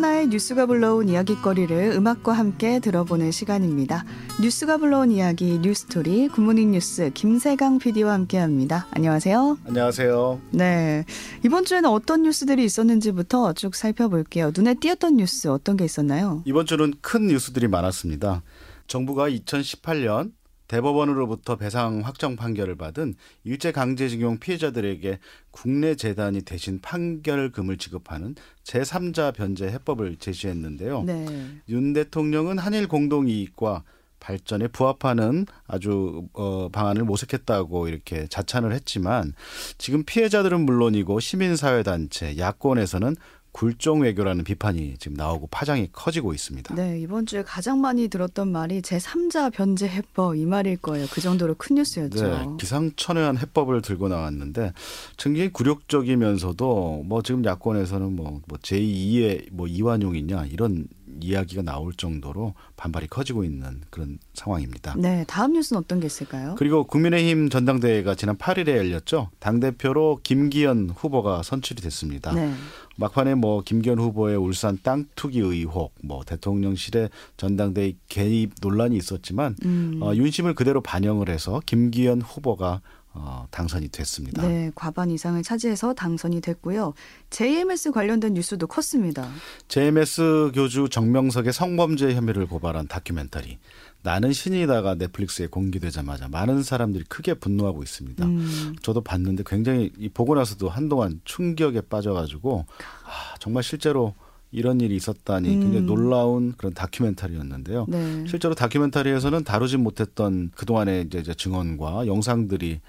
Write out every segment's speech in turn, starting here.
하나의 뉴스가 불러온 이야기거리를 음악과 함께 들어보는 시간입니다. 뉴스가 불러온 이야기 뉴스토리 굿모닝 뉴스 김세강 PD와 함께합니다. 안녕하세요. 안녕하세요. 네. 이번 주에는 어떤 뉴스들이 있었는지부터 쭉 살펴볼게요. 눈에 띄었던 뉴스 어떤 게 있었나요? 이번 주는 큰 뉴스들이 많았습니다. 정부가 2018년 대법원으로부터 배상 확정 판결을 받은 일제 강제징용 피해자들에게 국내 재단이 대신 판결금을 지급하는 제3자 변제 해법을 제시했는데요. 네. 윤 대통령은 한일 공동 이익과 발전에 부합하는 아주 어 방안을 모색했다고 이렇게 자찬을 했지만 지금 피해자들은 물론이고 시민사회 단체, 야권에서는 굴종 외교라는 비판이 지금 나오고 파장이 커지고 있습니다. 네, 이번 주에 가장 많이 들었던 말이 제3자 변제 해법 이 말일 거예요. 그 정도로 큰 뉴스였죠. 네, 기상천외한 해법을 들고 나왔는데 굉장히 굴욕적이면서도 뭐 지금 야권에서는 뭐, 뭐 제2의 뭐 이완용이냐 이런 이야기가 나올 정도로 반발이 커지고 있는 그런 상황입니다. 네, 다음 뉴스는 어떤 게 있을까요? 그리고 국민의힘 전당대회가 지난 8일에 열렸죠. 당 대표로 김기현 후보가 선출이 됐습니다. 네. 막판에 뭐 김기현 후보의 울산 땅 투기 의혹, 뭐 대통령실의 전당대회 개입 논란이 있었지만 음. 어, 윤심을 그대로 반영을 해서 김기현 후보가 어, 당선이 됐습니다. 네, 과반 이상을 차지해서 당선이 됐고요. JMS 관련된 뉴스도 컸습니다. JMS 교주 정명석의 성범죄 혐의를 고발한 다큐멘터리 나는 신이다가 넷플릭스에 공개되자마자 많은 사람들이 크게 분노하고 있습니다. 음. 저도 봤는데 굉장히 보고 나서도 한동안 충격에 빠져가지고 아, 정말 실제로 이런 일이 있었다니 굉장히 음. 놀라운 그런 다큐멘터리였는데요. 네. 실제로 다큐멘터리에서는 다루지 못했던 그동안의 이제 증언과 영상들이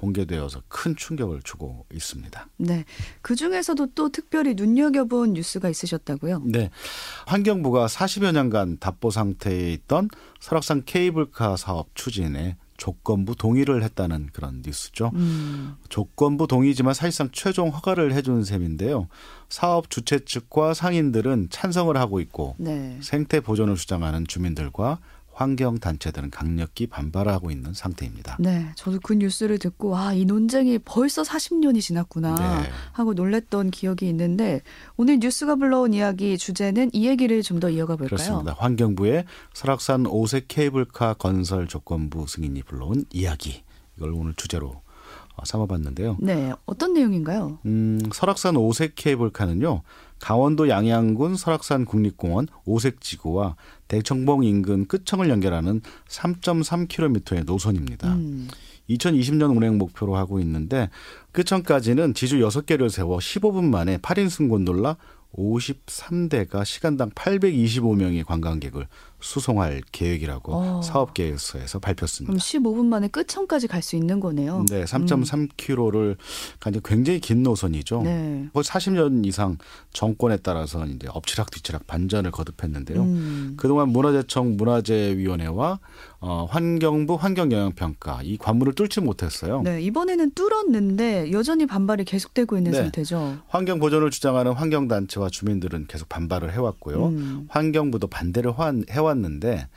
공개되어서 큰 충격을 주고 있습니다. 네. 그 중에서도 또 특별히 눈여겨본 뉴스가 있으셨다고요? 네. 환경부가 40여 년간 답보 상태에 있던 설악산 케이블카 사업 추진에 조건부 동의를 했다는 그런 뉴스죠. 음. 조건부 동의지만 사실상 최종 허가를 해준 셈인데요. 사업 주최 측과 상인들은 찬성을 하고 있고 네. 생태 보존을 주장하는 주민들과 환경 단체들은 강력히 반발하고 있는 상태입니다. 네, 저도 그 뉴스를 듣고 아, 이 논쟁이 벌써 40년이 지났구나 네. 하고 놀랬던 기억이 있는데 오늘 뉴스가 불러온 이야기 주제는 이 얘기를 좀 더 이어가 볼까요? 그렇습니다. 환경부의 설악산 오색 케이블카 건설 조건부 승인이 불러온 이야기 이걸 오늘 주제로 어, 삼아봤는데요. 네, 어떤 내용인가요? 음, 설악산 오색 케이블카는요. 강원도 양양군 설악산 국립공원 오색지구와 대청봉 인근 끝청을 연결하는 3.3km의 노선입니다. 음. 2020년 운행 목표로 하고 있는데 끝청까지는 지주 6개를 세워 15분 만에 8인승 곤돌라 53대가 시간당 825명의 관광객을 수송할 계획이라고 어. 사업 계획서에서 밝혔습니다. 그럼 15분 만에 끝천까지 갈 수 있는 거네요. 네, 3.3km를 가는 굉장히 긴 노선이죠. 네. 거의 40년 이상 정권에 따라서 이제 엎치락 뒤치락 반전을 거듭했는데요. 음. 그동안 문화재청 문화재위원회와 어, 환경부 환경영향평가 이 관문을 뚫지 못했어요. 네, 이번에는 뚫었는데 여전히 반발이 계속되고 있는 네. 상태죠. 환경 보존을 주장하는 환경단체와 주민들은 계속 반발을 해왔고요. 음. 환경부도 반대를 해왔 는데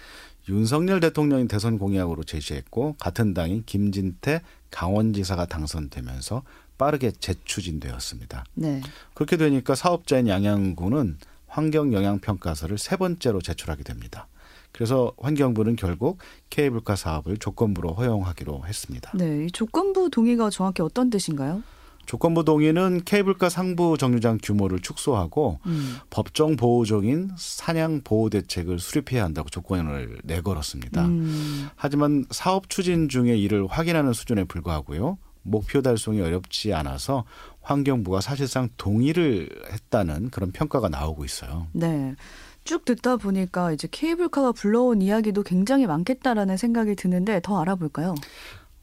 윤석열 대통령이 대선 공약으로 제시했고 같은 당인 김진태 강원지사가 당선되면서 빠르게 재추진되었습니다. 네. 그렇게 되니까 사업자인 양양군은 환경 영향 평가서를 세 번째로 제출하게 됩니다. 그래서 환경부는 결국 케이블카 사업을 조건부로 허용하기로 했습니다. 네, 이 조건부 동의가 정확히 어떤 뜻인가요? 조건부 동의는 케이블카 상부 정류장 규모를 축소하고 음. 법정 보호종인 사냥 보호 대책을 수립해야 한다고 조건을 내걸었습니다. 음. 하지만 사업 추진 중에 이를 확인하는 수준에 불과하고요. 목표 달성이 어렵지 않아서 환경부가 사실상 동의를 했다는 그런 평가가 나오고 있어요. 네. 쭉 듣다 보니까 이제 케이블카가 불러온 이야기도 굉장히 많겠다라는 생각이 드는데 더 알아볼까요?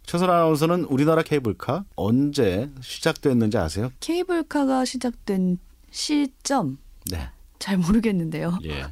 최선 아나운서는 우리나라 케이블카 언제 시작됐는지 아세요? 케이블카가 시작된 시점? 네. 잘 모르겠는데요. 예.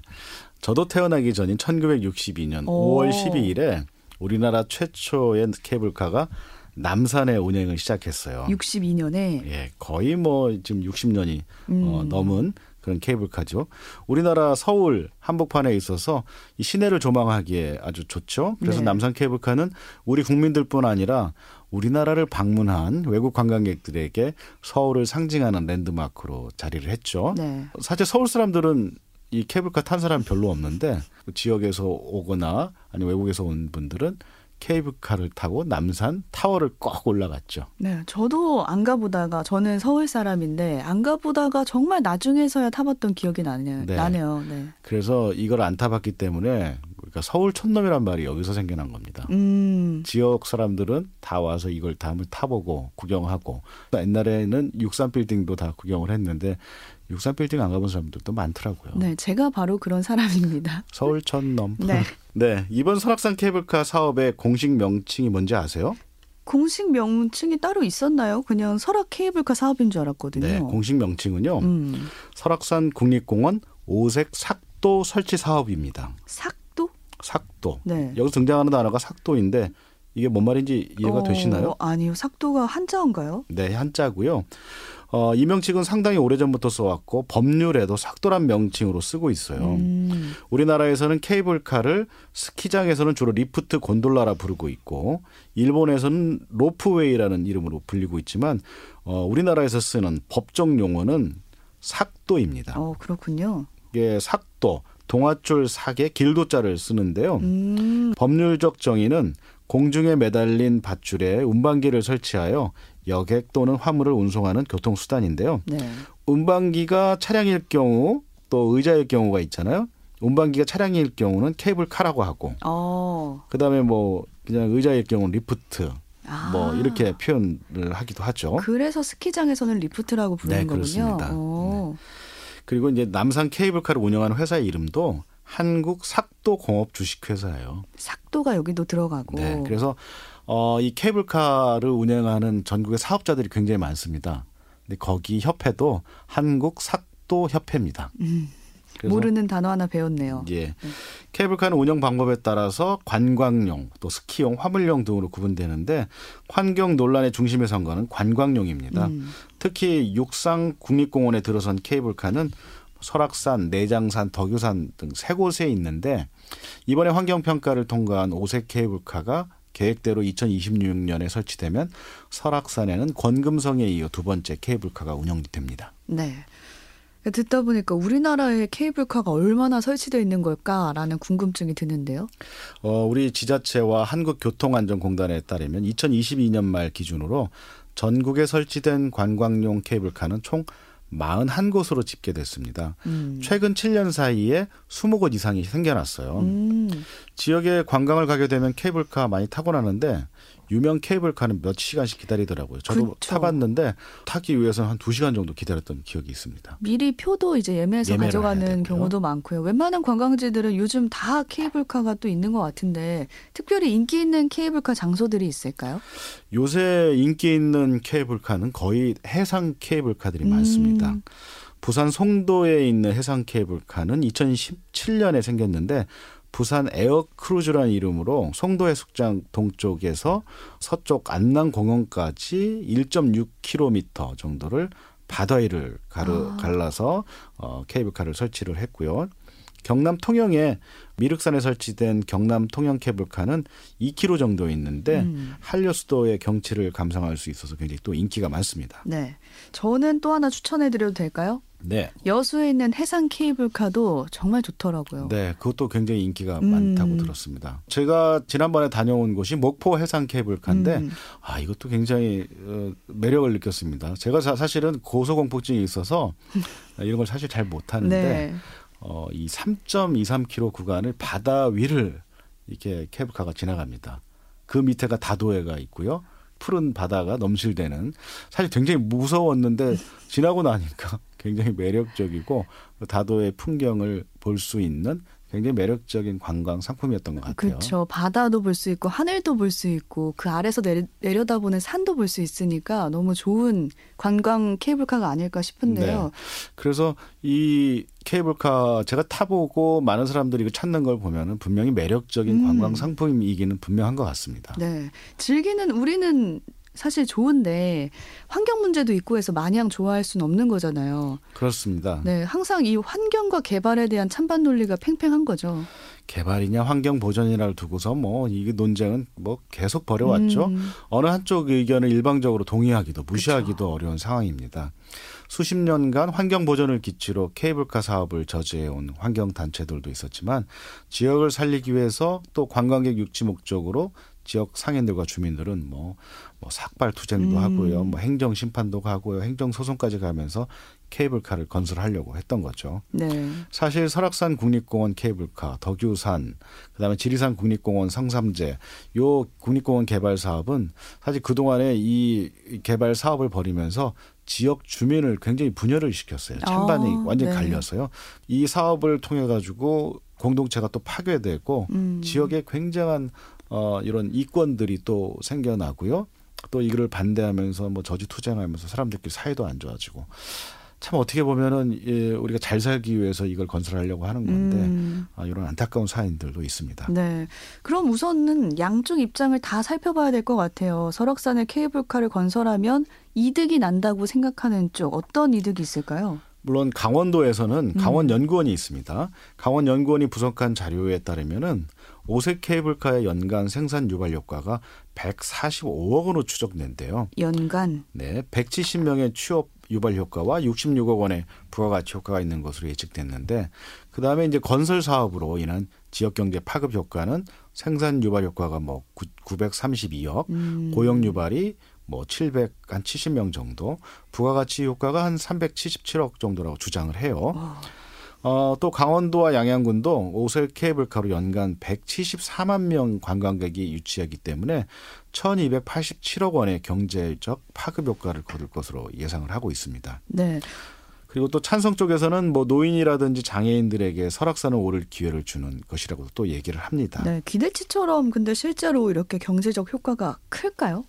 저도 태어나기 전인 1962년 오. 5월 12일에 우리나라 최초의 케이블카가 남산에 운행을 시작했어요. 62년에? 예, 거의 뭐 지금 60년이 음. 어, 넘은 그런 케이블카죠. 우리나라 서울 한복판에 있어서 이 시내를 조망하기에 아주 좋죠. 그래서 네. 남산 케이블카는 우리 국민들뿐 아니라 우리나라를 방문한 외국 관광객들에게 서울을 상징하는 랜드마크로 자리를 했죠. 네. 사실 서울 사람들은 이 케이블카 탄 사람 별로 없는데 그 지역에서 오거나 아니 외국에서 온 분들은 케이블카를 타고 남산 타워를 꼭 올라갔죠. 네, 저도 안 가보다가 저는 서울 사람인데 안 가보다가 정말 나중에서야 타봤던 기억이 나네요. 네. 나네요. 네. 그래서 이걸 안 타봤기 때문에 그러니까 서울 촌놈이란 말이 여기서 생겨난 겁니다. 음, 지역 사람들은 다 와서 이걸 다 한번 타보고 구경하고 옛날에는 63 빌딩도 다 구경을 했는데 63 빌딩 안 가본 사람들도 많더라고요. 네, 제가 바로 그런 사람입니다. 서울 촌놈. 네. 네, 이번 설악산 케이블카 사업의 공식 명칭이 뭔지 아세요? 공식 명칭이 따로 있었나요? 그냥 설악 케이블카 사업인 줄 알았거든요. 네, 공식 명칭은요. 음, 설악산 국립공원 오색 삭도 설치 사업입니다. 삭도? 삭도. 네. 여기서 등장하는 단어가 삭도인데 이게 뭔 말인지 이해가 어, 되시나요? 아니요, 삭도가 한자인가요? 네, 한자고요. 어, 이 명칭은 상당히 오래전부터 써왔고 법률에도 삭도란 명칭으로 쓰고 있어요. 음, 우리나라에서는 케이블카를 스키장에서는 주로 리프트 곤돌라라 부르고 있고 일본에서는 로프웨이라는 이름으로 불리고 있지만 어, 우리나라에서 쓰는 법정 용어는 삭도입니다. 어 그렇군요. 이게 삭도 동아줄 삭에 길 도 자를 쓰는데요. 음, 법률적 정의는 공중에 매달린 밧줄에 운반기를 설치하여 여객 또는 화물을 운송하는 교통수단인데요. 네. 운반기가 차량일 경우 또 의자일 경우가 있잖아요. 운반기가 차량일 경우는 케이블카라고 하고 어, 그다음에 뭐 그냥 의자일 경우는 리프트 아. 뭐 이렇게 표현을 하기도 하죠. 그래서 스키장에서는 리프트라고 부르는 네, 거군요. 그렇습니다. 어. 그리고 이제 남산 케이블카를 운영하는 회사의 이름도 한국 삭도 공업 주식회사예요. 삭도가 여기도 들어가고. 네. 그래서 어, 이 케이블카를 운영하는 전국의 사업자들이 굉장히 많습니다. 근데 거기 협회도 한국 삭도 협회입니다. 음, 모르는 단어 하나 배웠네요. 예. 케이블카는 운영 방법에 따라서 관광용, 또 스키용, 화물용 등으로 구분되는데 환경 논란의 중심에 선 거는 관광용입니다. 음, 특히 육상 국립공원에 들어선 케이블카는 설악산, 내장산, 덕유산 등 세 곳에 있는데 이번에 환경평가를 통과한 오색 케이블카가 계획대로 2026년에 설치되면 설악산에는 권금성에 이어 두 번째 케이블카가 운영이 됩니다. 네. 듣다 보니까 우리나라에 케이블카가 얼마나 설치되어 있는 걸까라는 궁금증이 드는데요. 어, 우리 지자체와 한국교통안전공단에 따르면 2022년 말 기준으로 전국에 설치된 관광용 케이블카는 총 41곳으로 집계됐습니다. 음. 최근 7년 사이에 20곳 이상이 생겨났어요. 음, 지역에 관광을 가게 되면 케이블카 많이 타고 나는데 유명 케이블카는 몇 시간씩 기다리더라고요. 저도 그쵸. 타봤는데 타기 위해서는 한 2시간 정도 기다렸던 기억이 있습니다. 미리 표도 이제 예매해서 가져가는. 경우도 많고요. 웬만한 관광지들은 요즘 다 케이블카가 또 있는 것 같은데 특별히 인기 있는 케이블카 장소들이 있을까요? 요새 인기 있는 케이블카는 거의 해상 케이블카들이 많습니다. 음. 부산 송도에 있는 해상 케이블카는 2017년에 생겼는데 부산 Air Cruise라는 이름으로 송도 해수욕장 동쪽에서 서쪽 안남 공원까지 1.6km 정도를 바다 위를 가르, 아. 갈라서 어, 케이블카를 설치를 했고요. 경남 통영에 미륵산에 설치된 경남 통영 케이블카는 2km 정도 있는데 음. 한려 수도의 경치를 감상할 수 있어서 굉장히 또 인기가 많습니다. 네. 저는 또 하나 추천해 드려도 될까요? 네. 여수에 있는 해상 케이블카도 정말 좋더라고요. 네, 그것도 굉장히 인기가 음. 많다고 들었습니다. 제가 지난번에 다녀온 곳이 목포 해상 케이블카인데 음. 아 이것도 굉장히 어, 매력을 느꼈습니다. 제가 사, 실은 고소공포증이 있어서 이런 걸 사실 잘 못하는데 네. 어, 이 3.23km 구간을 바다 위를 이렇게 케이블카가 지나갑니다. 그 밑에가 다도해가 있고요. 푸른 바다가 넘실대는 사실 굉장히 무서웠는데 지나고 나니까 굉장히 매력적이고 그 다도의 풍경을 볼 수 있는 굉장히 매력적인 관광 상품이었던 것 같아요. 그렇죠. 바다도 볼 수 있고 하늘도 볼 수 있고 그 아래서 내려, 내려 다보는 산도 볼 수 있으니까 너무 좋은 관광 케이블카가 아닐까 싶은데요. 네. 그래서 이 케이블카 제가 타보고 많은 사람들이 이거 찾는 걸 보면은 분명히 매력적인 음. 관광 상품이기는 분명한 것 같습니다. 네. 즐기는 우리는 사실 좋은데 환경 문제도 있고 해서 마냥 좋아할 수는 없는 거잖아요. 그렇습니다. 네, 항상 이 환경과 개발에 대한 찬반 논리가 팽팽한 거죠. 개발이냐 환경 보전이냐를 두고서 뭐 이 논쟁은 뭐 계속 벌여왔죠. 음, 어느 한쪽 의견을 일방적으로 동의하기도 무시하기도 어려운 상황입니다. 수십 년간 환경 보전을 기치로 케이블카 사업을 저지해온 환경 단체들도 있었지만 지역을 살리기 위해서 또 관광객 육지 목적으로 지역 상인들과 주민들은 뭐, 뭐 삭발 투쟁도 음. 하고요, 뭐 행정 심판도 가고요, 행정 소송까지 가면서 케이블카를 건설하려고 했던 거죠. 네. 사실 설악산 국립공원 케이블카, 덕유산, 그다음에 지리산 국립공원 성삼재 요 국립공원 개발 사업은 사실 그 동안에 이 개발 사업을 벌이면서 지역 주민을 굉장히 분열을 시켰어요. 찬반이 아, 완전히 네. 갈려서요. 이 사업을 통해 가지고 공동체가 또 파괴되고 음. 지역에 굉장한 어, 이런 이권들이 또 생겨나고요. 또 이거를 반대하면서 뭐 저지 투쟁하면서 사람들끼리 사이도 안 좋아지고 참 어떻게 보면은 예, 우리가 잘 살기 위해서 이걸 건설하려고 하는 건데 음. 아, 이런 안타까운 사인들도 있습니다. 네. 그럼 우선은 양쪽 입장을 다 살펴봐야 될 것 같아요. 설악산에 케이블카를 건설하면 이득이 난다고 생각하는 쪽 어떤 이득이 있을까요? 물론 강원도에서는 음. 강원연구원이 있습니다. 강원연구원이 분석한 자료에 따르면은 오색 케이블카의 연간 생산 유발 효과가 145억 원으로 추정된대요. 연간? 네, 170명의 취업 유발 효과와 66억 원의 부가가치 효과가 있는 것으로 예측됐는데 그 다음에 이제 건설 사업으로 인한 지역 경제 파급 효과는 생산 유발 효과가 뭐 932억, 음. 고용 유발이 뭐 700, 한 70명 정도, 부가가치 효과가 한 377억 정도라고 주장을 해요. 어. 어, 또 강원도와 양양군도 오셀 케이블카로 연간 174만 명 관광객이 유치하기 때문에 1287억 원의 경제적 파급 효과를 거둘 것으로 예상을 하고 있습니다. 네. 그리고 또 찬성 쪽에서는 뭐 노인이라든지 장애인들에게 설악산을 오를 기회를 주는 것이라고 또 얘기를 합니다. 네, 기대치처럼 근데 실제로 이렇게 경제적 효과가 클까요?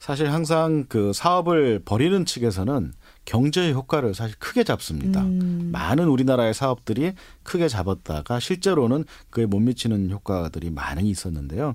사실 항상 그 사업을 벌이는 측에서는 경제 효과를 사실 크게 잡습니다. 음. 많은 우리나라의 사업들이 크게 잡았다가 실제로는 그에 못 미치는 효과들이 많이 있었는데요.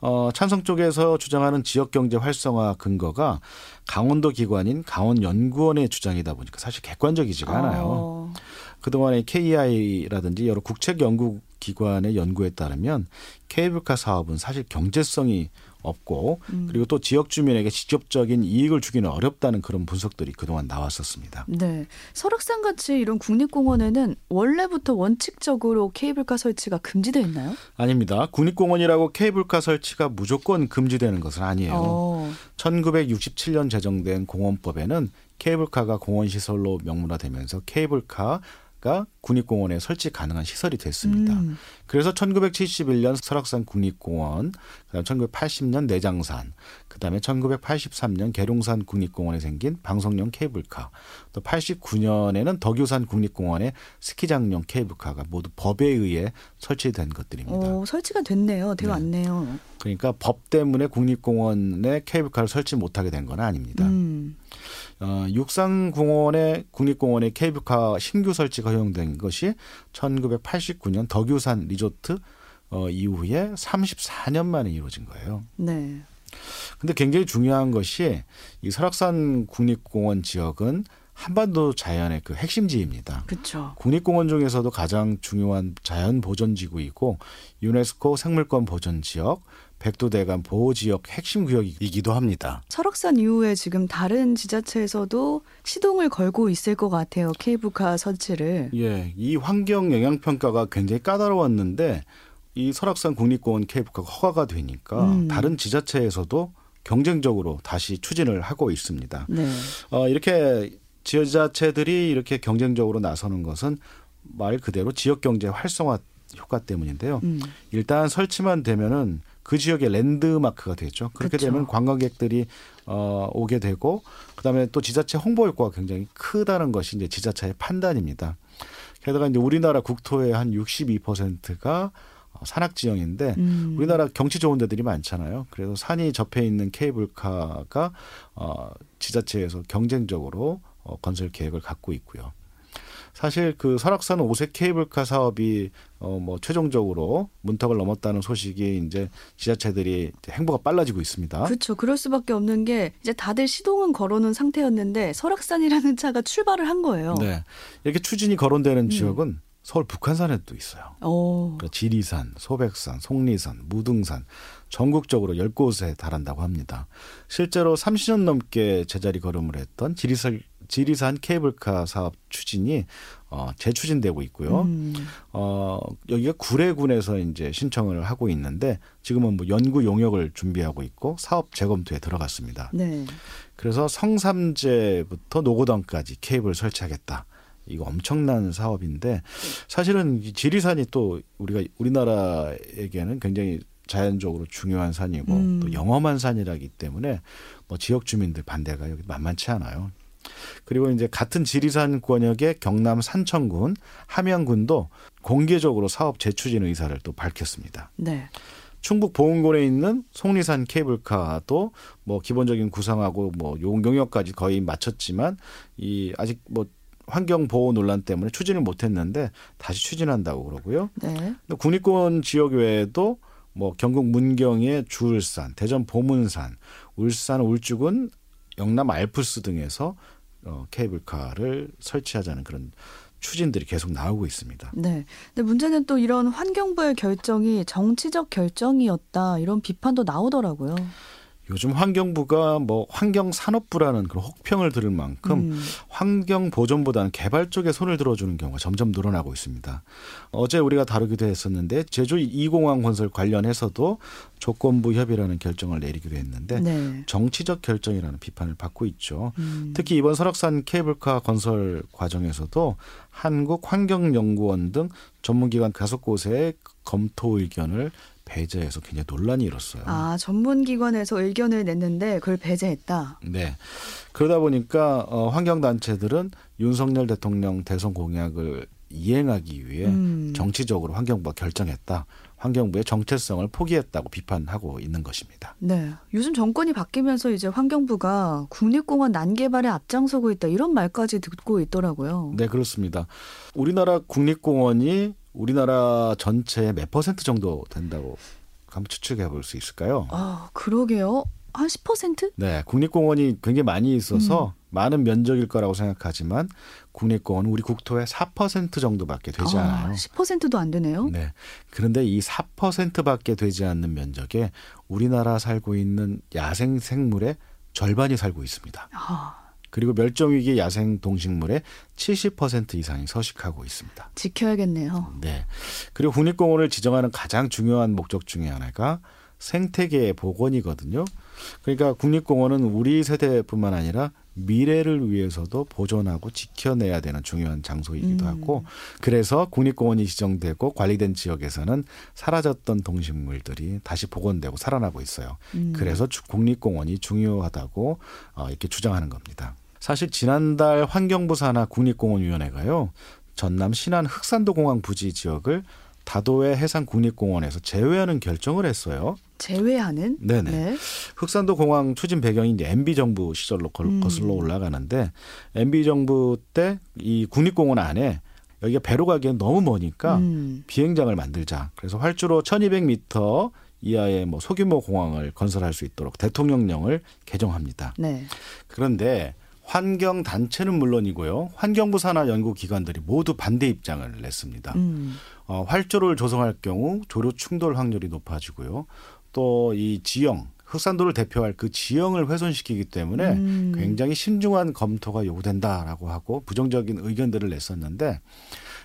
어, 찬성 쪽에서 주장하는 지역 경제 활성화 근거가 강원도 기관인 강원연구원의 주장이다 보니까 사실 객관적이지가 않아요. 어. 그동안에 KI라든지 여러 국책 연구 기관의 연구에 따르면 케이블카 사업은 사실 경제성이 없고 음. 그리고 또 지역 주민에게 직접적인 이익을 주기는 어렵다는 그런 분석들이 그동안 나왔었습니다. 네. 설악산 같이 이런 국립공원에는 원래부터 원칙적으로 케이블카 설치가 금지되어 있나요? 아닙니다. 국립공원이라고 케이블카 설치가 무조건 금지되는 것은 아니에요. 어. 1967년 제정된 공원법에는 케이블카가 공원 시설로 명문화되면서 케이블카 가 국립공원에 설치 가능한 시설이 됐습니다. 음. 그래서 1971년 설악산 국립공원, 그다음 1980년 내장산, 그다음에 1983년 계룡산 국립공원에 생긴 방송용 케이블카, 또 89년에는 덕유산 국립공원에 스키장용 케이블카가 모두 법에 의해 설치된 것들입니다. 오, 설치가 됐네요. 되어 왔네요. 네. 그러니까 법 때문에 국립공원에 케이블카를 설치 못하게 된 건 아닙니다. 음. 어, 육상공원의 국립공원에 케이블카 신규 설치가 허용된 것이 1989년 덕유산 리조트 어, 이후에 34년 만에 이루어진 거예요. 네. 근데 굉장히 중요한 것이 이 설악산 국립공원 지역은 한반도 자연의 그 핵심지입니다. 그렇죠. 국립공원 중에서도 가장 중요한 자연 보전 지구이고 유네스코 생물권 보전 지역, 백두대간 보호지역 핵심 구역이기도 합니다. 설악산 이후에 지금 다른 지자체에서도 시동을 걸고 있을 것 같아요. 케이블카 설치를. 예, 이 환경 영향 평가가 굉장히 까다로웠는데 이 설악산 국립공원 케이블카가 허가가 되니까 음. 다른 지자체에서도 경쟁적으로 다시 추진을 하고 있습니다. 네. 어, 이렇게 지자체들이 이렇게 경쟁적으로 나서는 것은 말 그대로 지역 경제 활성화 효과 때문인데요. 음. 일단 설치만 되면은 그 지역의 랜드마크가 되죠. 그렇게 그렇죠. 되면 관광객들이 어, 오게 되고 그다음에 또 지자체 홍보 효과가 굉장히 크다는 것이 이제 지자체의 판단입니다. 게다가 이제 우리나라 국토의 한 62%가 산악 지형인데 음. 우리나라 경치 좋은 데들이 많잖아요. 그래서 산이 접해 있는 케이블카가 어, 지자체에서 경쟁적으로 어, 건설 계획을 갖고 있고요. 사실 그 설악산 오색 케이블카 사업이 어 뭐 최종적으로 문턱을 넘었다는 소식이 이제 지자체들이 행보가 빨라지고 있습니다. 그렇죠. 그럴 수밖에 없는 게 이제 다들 시동은 걸어놓은 상태였는데 설악산이라는 차가 출발을 한 거예요. 네. 이렇게 추진이 거론되는 음. 지역은 서울 북한산에도 있어요. 그러니까 지리산, 소백산, 속리산, 무등산 전국적으로 10곳에 달한다고 합니다. 실제로 30년 넘게 제자리 걸음을 했던 지리산 지리산 케이블카 사업 추진이 어, 재추진되고 있고요. 음. 어, 여기가 구례군에서 이제 신청을 하고 있는데 지금은 뭐 연구 용역을 준비하고 있고 사업 재검토에 들어갔습니다. 네. 그래서 성삼재부터 노고단까지 케이블 설치하겠다. 이거 엄청난 사업인데 사실은 지리산이 또 우리가 우리나라에게는 굉장히 자연적으로 중요한 산이고 음. 또 영험한 산이라기 때문에 뭐 지역 주민들 반대가 여기 만만치 않아요. 그리고 이제 같은 지리산 권역의 경남 산천군, 함양군도 공개적으로 사업 재추진 의사를 또 밝혔습니다. 네. 충북 보은군에 있는 속리산 케이블카도 뭐 기본적인 구상하고 뭐 용역까지 거의 마쳤지만 이 아직 뭐 환경 보호 논란 때문에 추진을 못했는데 다시 추진한다고 그러고요. 네. 국립공원 지역 외에도 뭐 경북 문경의 주울산, 대전 보문산, 울산 울주군 영남 알프스 등에서 어, 케이블카를 설치하자는 그런 추진들이 계속 나오고 있습니다. 네. 근데 문제는 또 이런 환경부의 결정이 정치적 결정이었다 이런 비판도 나오더라고요. 요즘 환경부가 뭐 환경산업부라는 그런 혹평을 들을 만큼 음. 환경 보존보다는 개발 쪽에 손을 들어주는 경우가 점점 늘어나고 있습니다. 어제 우리가 다루기도 했었는데 제주 2공항 건설 관련해서도 조건부 협의라는 결정을 내리기로 했는데 네. 정치적 결정이라는 비판을 받고 있죠. 음. 특히 이번 설악산 케이블카 건설 과정에서도 한국환경연구원 등 전문기관 다섯 곳의 검토 의견을 배제해서 굉장히 논란이 일었어요. 아 전문기관에서 의견을 냈는데 그걸 배제했다. 네. 그러다 보니까 어, 환경단체들은 윤석열 대통령 대선 공약을 이행하기 위해 음. 정치적으로 환경부가 결정했다. 환경부의 정체성을 포기했다고 비판하고 있는 것입니다. 네. 요즘 정권이 바뀌면서 이제 환경부가 국립공원 난개발에 앞장서고 있다 이런 말까지 듣고 있더라고요. 네, 그렇습니다. 우리나라 국립공원이 우리나라 전체의 몇 퍼센트 정도 된다고 한번 추측해 볼 수 있을까요? 아, 그러게요. 한 10%? 네, 국립공원이 굉장히 많이 있어서 음. 많은 면적일 거라고 생각하지만 국립공원은 우리 국토의 4% 정도밖에 되지 아, 않아요. 10%도 안 되네요. 네. 그런데 이 4%밖에 되지 않는 면적에 우리나라 살고 있는 야생 생물의 절반이 살고 있습니다. 아. 그리고 멸종 위기 야생 동식물의 70% 이상이 서식하고 있습니다. 지켜야겠네요. 네. 그리고 국립공원을 지정하는 가장 중요한 목적 중의 하나가 생태계의 복원이거든요. 그러니까 국립공원은 우리 세대뿐만 아니라 미래를 위해서도 보존하고 지켜내야 되는 중요한 장소이기도 음. 하고 그래서 국립공원이 지정되고 관리된 지역에서는 사라졌던 동식물들이 다시 복원되고 살아나고 있어요. 음. 그래서 국립공원이 중요하다고 어, 이렇게 주장하는 겁니다. 사실 지난달 환경부 산하 국립공원위원회가요. 전남 신안 흑산도 공항 부지 지역을 다도해 해상 국립공원에서 제외하는 결정을 했어요. 제외하는? 네네. 네. 흑산도 공항 추진 배경이 이제 MB 정부 시절로 음. 거슬러 올라가는데 MB 정부 때 이 국립공원 안에 여기가 배로 가기엔 너무 머니까 음. 비행장을 만들자. 그래서 활주로 1200m 이하의 뭐 소규모 공항을 건설할 수 있도록 대통령령을 개정합니다. 네. 그런데 환경 단체는 물론이고요. 환경부 산하 연구 기관들이 모두 반대 입장을 냈습니다. 음. 어, 활조를 조성할 경우 조류 충돌 확률이 높아지고요. 또 이 지형 흑산도를 대표할 그 지형을 훼손시키기 때문에 음. 굉장히 신중한 검토가 요구된다라고 하고 부정적인 의견들을 냈었는데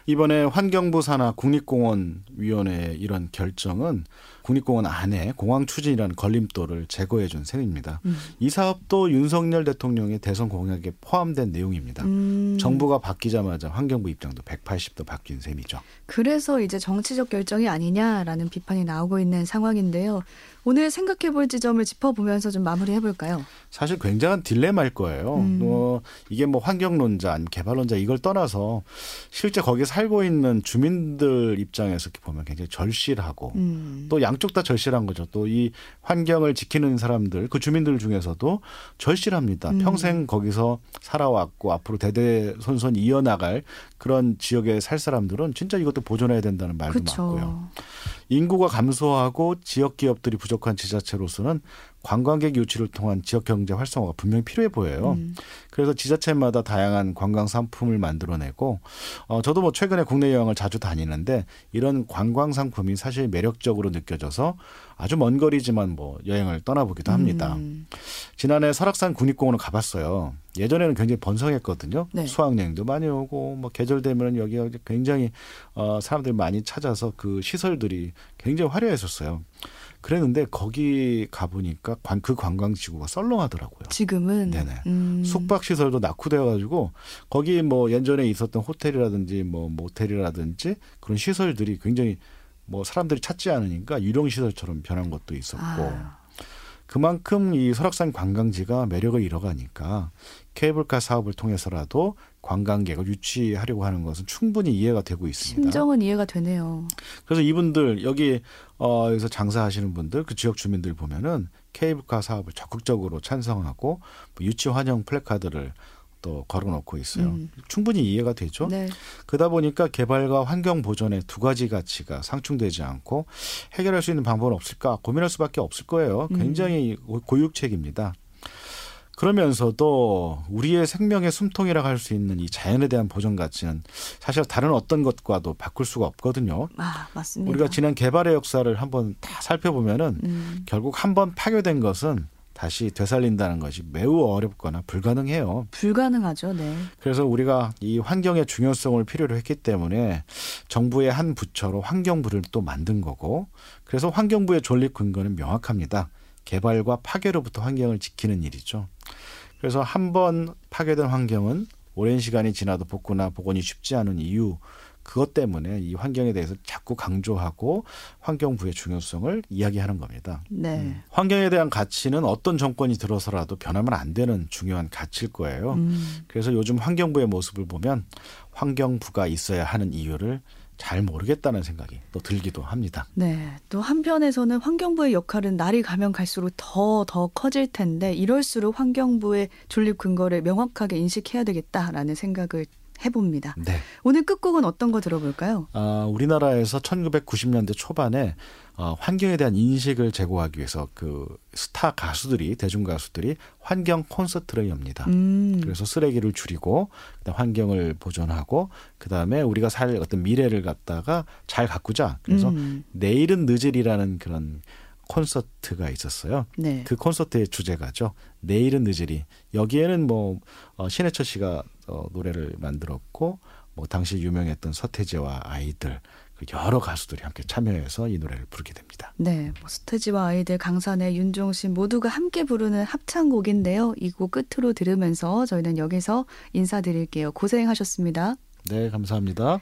이번에 환경부 산하 국립공원위원회 이런 결정은 국립공원 안에 공항 추진이라는 걸림돌을 제거해 준 셈입니다. 음. 이 사업도 윤석열 대통령의 대선 공약에 포함된 내용입니다. 음. 정부가 바뀌자마자 환경부 입장도 180도 바뀐 셈이죠. 그래서 이제 정치적 결정이 아니냐라는 비판이 나오고 있는 상황인데요. 오늘 생각해 볼 지점을 짚어보면서 좀 마무리해 볼까요? 사실 굉장한 딜레마일 거예요. 음. 뭐 이게 뭐 환경론자, 개발론자 이걸 떠나서 실제 거기에 살고 있는 주민들 입장에서 보면 굉장히 절실하고 음. 또양 쪽 다 절실한 거죠. 또 이 환경을 지키는 사람들, 그 주민들 중에서도 절실합니다. 음. 평생 거기서 살아왔고 앞으로 대대손손 이어나갈 그런 지역에 살 사람들은 진짜 이것도 보존해야 된다는 말도 그쵸. 많고요. 인구가 감소하고 지역 기업들이 부족한 지자체로서는 관광객 유치를 통한 지역 경제 활성화가 분명히 필요해 보여요. 음. 그래서 지자체마다 다양한 관광 상품을 만들어내고 어 저도 뭐 최근에 국내 여행을 자주 다니는데 이런 관광 상품이 사실 매력적으로 느껴져서 아주 먼 거리지만 뭐 여행을 떠나보기도 합니다. 음. 지난해 설악산 국립공원을 가봤어요. 예전에는 굉장히 번성했거든요. 네. 수학여행도 많이 오고 뭐 계절 되면 여기 굉장히 어 사람들이 많이 찾아서 그 시설들이 굉장히 화려했었어요. 그랬는데 거기 가보니까 관, 그 관광지구가 썰렁하더라고요. 지금은 네네 음. 숙박 시설도 낙후되어가지고 거기 뭐 예전에 있었던 호텔이라든지 뭐 모텔이라든지 그런 시설들이 굉장히 뭐 사람들이 찾지 않으니까 유령 시설처럼 변한 것도 있었고 아. 그만큼 이 설악산 관광지가 매력을 잃어가니까 케이블카 사업을 통해서라도 관광객을 유치하려고 하는 것은 충분히 이해가 되고 있습니다. 심정은 이해가 되네요. 그래서 이분들 여기 어 여기서 장사하시는 분들 그 지역 주민들 보면은 케이블카 사업을 적극적으로 찬성하고 뭐 유치 환영 플래카드를 또 걸어놓고 있어요. 음. 충분히 이해가 되죠. 네. 그러다 보니까 개발과 환경 보존의 두 가지 가치가 상충되지 않고 해결할 수 있는 방법은 없을까 고민할 수밖에 없을 거예요. 음. 굉장히 음. 고육책입니다. 그러면서도 우리의 생명의 숨통이라고 할 수 있는 이 자연에 대한 보존 가치는 사실 다른 어떤 것과도 바꿀 수가 없거든요. 아, 맞습니다. 우리가 지난 개발의 역사를 한번 다 살펴보면은 음. 결국 한번 파괴된 것은 다시 되살린다는 것이 매우 어렵거나 불가능해요. 불가능하죠. 네. 그래서 우리가 이 환경의 중요성을 필요로 했기 때문에 정부의 한 부처로 환경부를 또 만든 거고 그래서 환경부의 존립 근거는 명확합니다. 개발과 파괴로부터 환경을 지키는 일이죠. 그래서 한 번 파괴된 환경은 오랜 시간이 지나도 복구나 복원이 쉽지 않은 이유 그것 때문에 이 환경에 대해서 자꾸 강조하고 환경부의 중요성을 이야기하는 겁니다. 네. 음. 환경에 대한 가치는 어떤 정권이 들어서라도 변하면 안 되는 중요한 가치일 거예요. 음. 그래서 요즘 환경부의 모습을 보면 환경부가 있어야 하는 이유를 잘 모르겠다는 생각이 또 들기도 합니다. 네. 또 한편에서는 환경부의 역할은 날이 가면 갈수록 더, 더 커질 텐데 이럴수록 환경부의 존립 근거를 명확하게 인식해야 되겠다라는 생각을 해봅니다. 네. 오늘 끝곡은 어떤 거 들어볼까요? 아, 우리나라에서 1990년대 초반에 어, 환경에 대한 인식을 제고하기 위해서 그 스타 가수들이 대중 가수들이 환경 콘서트를 엽니다. 음. 그래서 쓰레기를 줄이고 그다음 환경을 보존하고 그다음에 우리가 살 어떤 미래를 갖다가 잘 가꾸자. 그래서 음. 내일은 늦으리라는 그런 콘서트가 있었어요. 네. 그 콘서트의 주제가죠. 내일은 늦으리. 여기에는 뭐 어, 신해철 씨가 어, 노래를 만들었고 뭐 당시 유명했던 서태지와 아이들 그 여러 가수들이 함께 참여해서 이 노래를 부르게 됩니다. 네, 뭐 서태지와 아이들, 강산의 윤종신 모두가 함께 부르는 합창곡인데요. 이 곡 끝으로 들으면서 저희는 여기서 인사드릴게요. 고생하셨습니다. 네, 감사합니다.